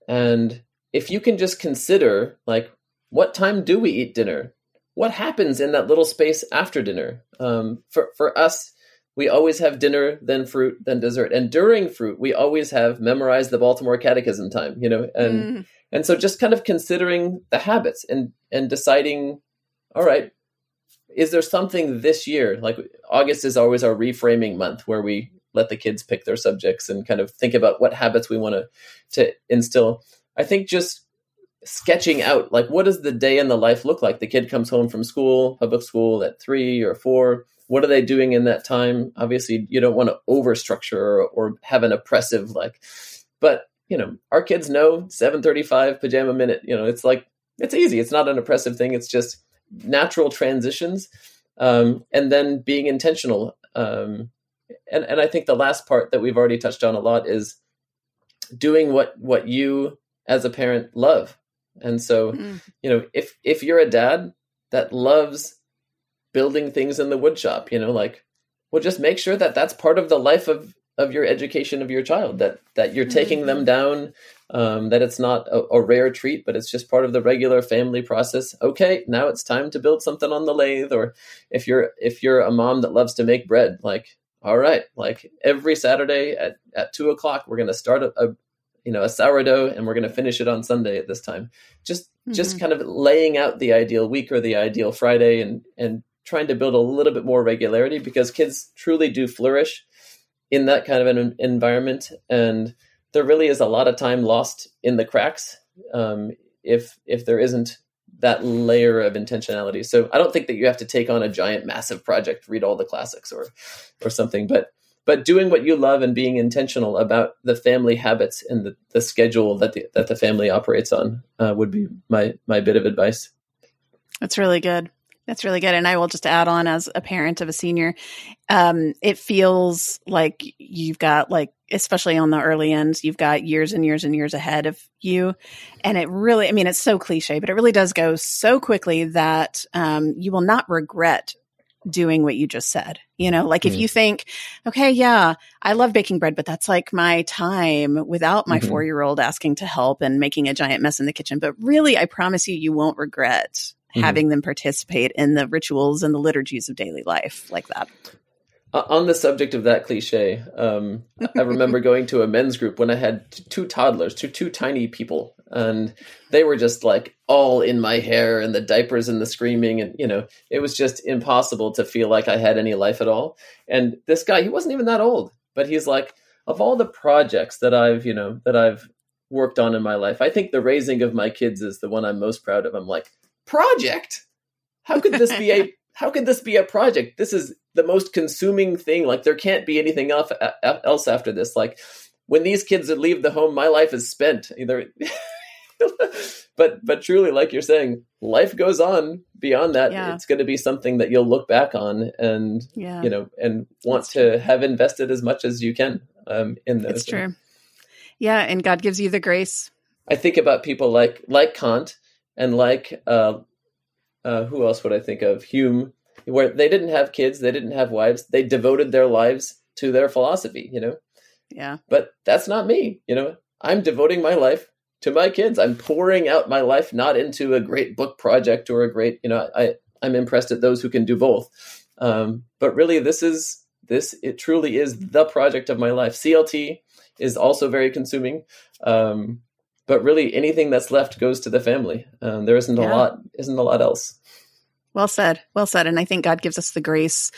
And if you can just consider, like, what time do we eat dinner? What happens in that little space after dinner? Um, for, for us, we always have dinner, then fruit, then dessert. And during fruit, we always have memorize the Baltimore Catechism time, you know? And, mm. and so just kind of considering the habits and, and deciding, all right, is there something this year like august is always our reframing month where we let the kids pick their subjects and kind of think about what habits we want to to instill i think just sketching out like what does the day in the life look like the kid comes home from school public school at three or four what are they doing in that time obviously you don't want to overstructure or, or have an oppressive like but you know our kids know 735 pajama minute you know it's like it's easy it's not an oppressive thing it's just natural transitions, um, and then being intentional. Um, and and I think the last part that we've already touched on a lot is doing what what you as a parent love. And so, mm. you know, if if you're a dad that loves building things in the woodshop, you know, like, well, just make sure that that's part of the life of of your education of your child that that you're taking mm-hmm. them down um, that it's not a, a, rare treat but it's just part of the regular family process okay now it's time to build something on the lathe or if you're if you're a mom that loves to make bread like all right like every saturday at, at two o'clock we're going to start a, a, you know a sourdough and we're going to finish it on sunday at this time just mm-hmm. just kind of laying out the ideal week or the ideal friday and and trying to build a little bit more regularity because kids truly do flourish in that kind of an environment. And there really is a lot of time lost in the cracks um, if if there isn't that layer of intentionality. So i don't think that you have to take on a giant massive project read all the classics or or something but but doing what you love and being intentional about the family habits and the, the schedule that the, that the family operates on uh, would be my my bit of advice. That's really good that's really good. And I will just add on as a parent of a senior, um, it feels like you've got like, especially on the early ends, you've got years and years and years ahead of you. And it really, I mean, it's so cliche, but it really does go so quickly that um, you will not regret doing what you just said. You know, like mm. if you think, okay, yeah, I love baking bread, but that's like my time without my mm-hmm. four year old asking to help and making a giant mess in the kitchen. But really, I promise you, you won't regret mm-hmm. having them participate in the rituals and the liturgies of daily life like that. Uh, on the subject of that cliche, um, I remember going to a men's group when I had two toddlers, two two tiny people, and they were just like all in my hair and the diapers and the screaming, and you know, it was just impossible to feel like I had any life at all. And this guy, he wasn't even that old, but he's like, of all the projects that I've, you know, that I've worked on in my life, I think the raising of my kids is the one I'm most proud of. I'm like, project? How could this be a how could this be a project? This is the most consuming thing. Like there can't be anything else else after this. Like when these kids leave the home, my life is spent. Either but but truly like you're saying life goes on beyond that yeah. it's going to be something that you'll look back on and yeah. you know and want to have invested as much as you can um, in those it's true yeah and god gives you the grace i think about people like like kant and like uh, uh, who else would I think of? Hume, where they didn't have kids, they didn't have wives, they devoted their lives to their philosophy. You know. Yeah. But that's not me. You know, I'm devoting my life to my kids. I'm pouring out my life not into a great book project or a great, you know, I I'm impressed at those who can do both. Um, but really, this is this it truly is the project of my life. CLT is also very consuming. Um, but really anything that's left goes to the family. Um, there isn't yeah. a lot, isn't a lot else. Well said. Well said. And I think God gives us the grace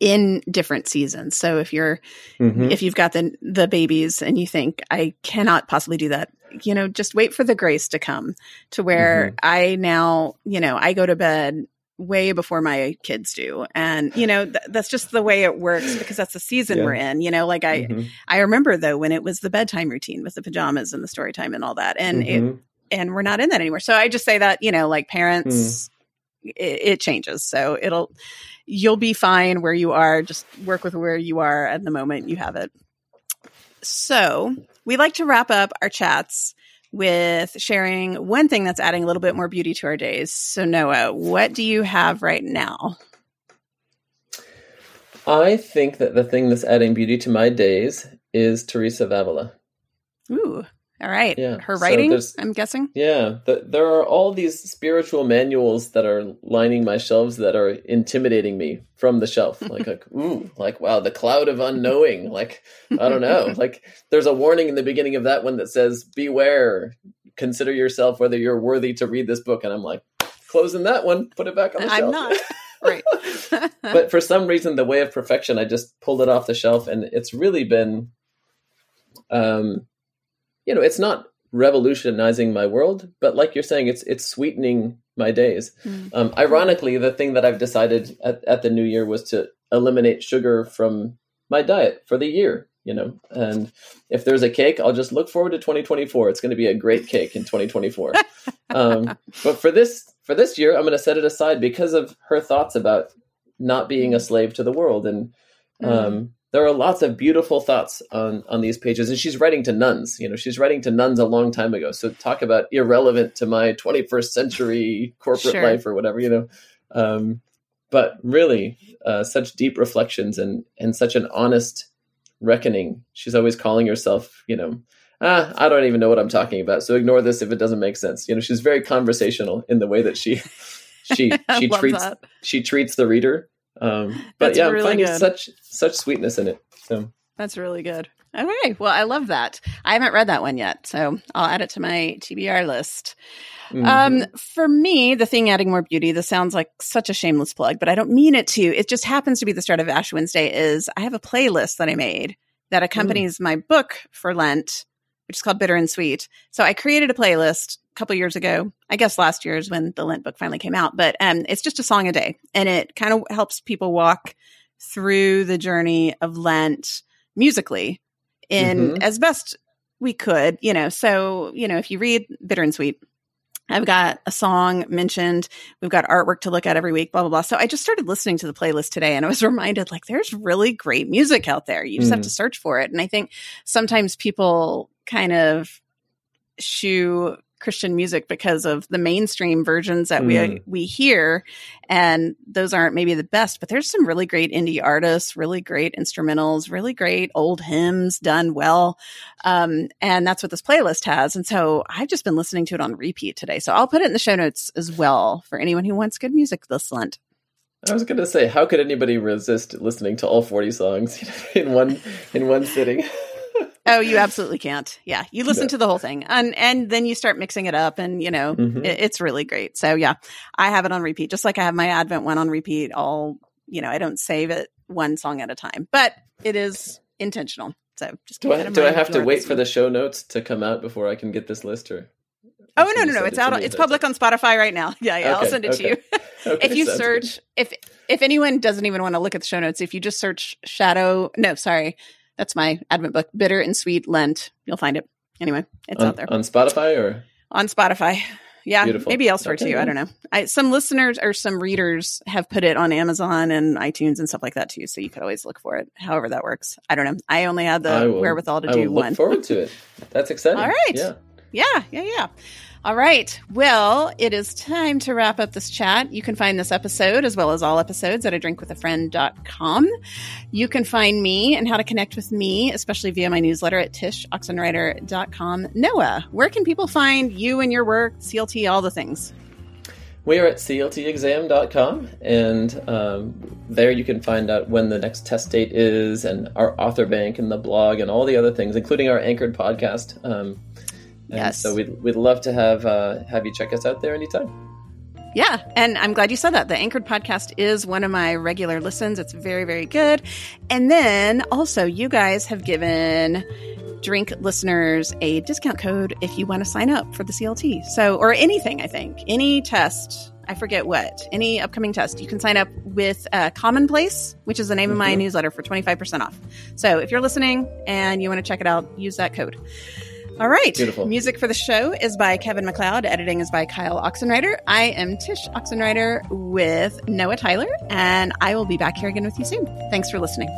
in different seasons. So if you're mm-hmm. if you've got the the babies and you think I cannot possibly do that, you know, just wait for the grace to come to where mm-hmm. I now, you know, I go to bed way before my kids do and you know th- that's just the way it works because that's the season yeah. we're in you know like i mm-hmm. i remember though when it was the bedtime routine with the pajamas and the story time and all that and mm-hmm. it and we're not in that anymore so i just say that you know like parents mm. it, it changes so it'll you'll be fine where you are just work with where you are at the moment you have it so we like to wrap up our chats with sharing one thing that's adding a little bit more beauty to our days. So, Noah, what do you have right now? I think that the thing that's adding beauty to my days is Teresa of Avila. Ooh, all right. Yeah. Her writing, so I'm guessing. Yeah. The, there are all these spiritual manuals that are lining my shelves that are intimidating me from the shelf. Like, like, ooh, like, wow, the cloud of unknowing. Like, I don't know. like, there's a warning in the beginning of that one that says, beware, consider yourself whether you're worthy to read this book. And I'm like, closing that one, put it back on the I'm shelf. not. right. but for some reason, the way of perfection, I just pulled it off the shelf and it's really been, um, you know, it's not revolutionizing my world, but like you're saying, it's it's sweetening my days. Mm. Um, ironically, the thing that I've decided at, at the new year was to eliminate sugar from my diet for the year. You know, and if there's a cake, I'll just look forward to 2024. It's going to be a great cake in 2024. um, but for this for this year, I'm going to set it aside because of her thoughts about not being a slave to the world and. Mm. Um, there are lots of beautiful thoughts on on these pages and she's writing to nuns you know she's writing to nuns a long time ago so talk about irrelevant to my 21st century corporate sure. life or whatever you know um, but really uh, such deep reflections and and such an honest reckoning she's always calling herself you know ah, i don't even know what i'm talking about so ignore this if it doesn't make sense you know she's very conversational in the way that she she she treats that. she treats the reader um, but That's yeah, really I'm finding good. such such sweetness in it. So That's really good. Okay, well, I love that. I haven't read that one yet, so I'll add it to my TBR list. Mm-hmm. Um, for me, the thing adding more beauty, this sounds like such a shameless plug, but I don't mean it to. It just happens to be the start of Ash Wednesday. Is I have a playlist that I made that accompanies mm. my book for Lent, which is called Bitter and Sweet. So I created a playlist a couple years ago. I guess last year is when the Lent book finally came out, but um, it's just a song a day, and it kind of helps people walk through the journey of Lent musically in mm-hmm. as best we could, you know. So, you know, if you read Bitter and Sweet, I've got a song mentioned. We've got artwork to look at every week, blah, blah, blah. So I just started listening to the playlist today and I was reminded like there's really great music out there. You just mm. have to search for it. And I think sometimes people kind of shoo Christian music because of the mainstream versions that mm. we we hear, and those aren't maybe the best. But there's some really great indie artists, really great instrumentals, really great old hymns done well, um, and that's what this playlist has. And so I've just been listening to it on repeat today. So I'll put it in the show notes as well for anyone who wants good music this Lent. I was going to say, how could anybody resist listening to all forty songs in one in one sitting? oh, you absolutely can't. Yeah, you listen no. to the whole thing, and and then you start mixing it up, and you know mm-hmm. it, it's really great. So yeah, I have it on repeat, just like I have my Advent one on repeat. All you know, I don't save it one song at a time, but it is intentional. So just do I do I have to wait for the show notes to come out before I can get this list or? Oh no no no! It's out. It's public on Spotify right now. Yeah yeah. Okay, I'll send it okay. to you. okay, if you search, good. if if anyone doesn't even want to look at the show notes, if you just search shadow, no, sorry, that's my Advent book, Bitter and Sweet Lent. You'll find it. Anyway, it's on, out there on Spotify or on Spotify. Yeah, Beautiful. maybe elsewhere okay. too. I don't know. I, some listeners or some readers have put it on Amazon and iTunes and stuff like that too. So you could always look for it. However that works. I don't know. I only had the will, wherewithal to I do look one. forward to it. That's exciting. All right. Yeah. Yeah. Yeah. Yeah. All right. Well, it is time to wrap up this chat. You can find this episode as well as all episodes at a drink with a drinkwithafriend.com. You can find me and how to connect with me, especially via my newsletter at tshoxenreider.com. Noah, where can people find you and your work, CLT, all the things? We are at cltexam.com, and um, there you can find out when the next test date is, and our author bank, and the blog, and all the other things, including our anchored podcast. Um, yes. So we'd, we'd love to have uh, have you check us out there anytime. Yeah, and I'm glad you said that. The Anchored podcast is one of my regular listens. It's very, very good. And then also, you guys have given drink listeners a discount code if you want to sign up for the CLT. So, or anything, I think, any test. I forget what, any upcoming test, you can sign up with uh, Commonplace, which is the name mm-hmm. of my mm-hmm. newsletter for 25% off. So if you're listening and you want to check it out, use that code. All right. Beautiful. Music for the show is by Kevin MacLeod. Editing is by Kyle Oxenreider. I am Tsh Oxenreider with Noah Tyler, and I will be back here again with you soon. Thanks for listening.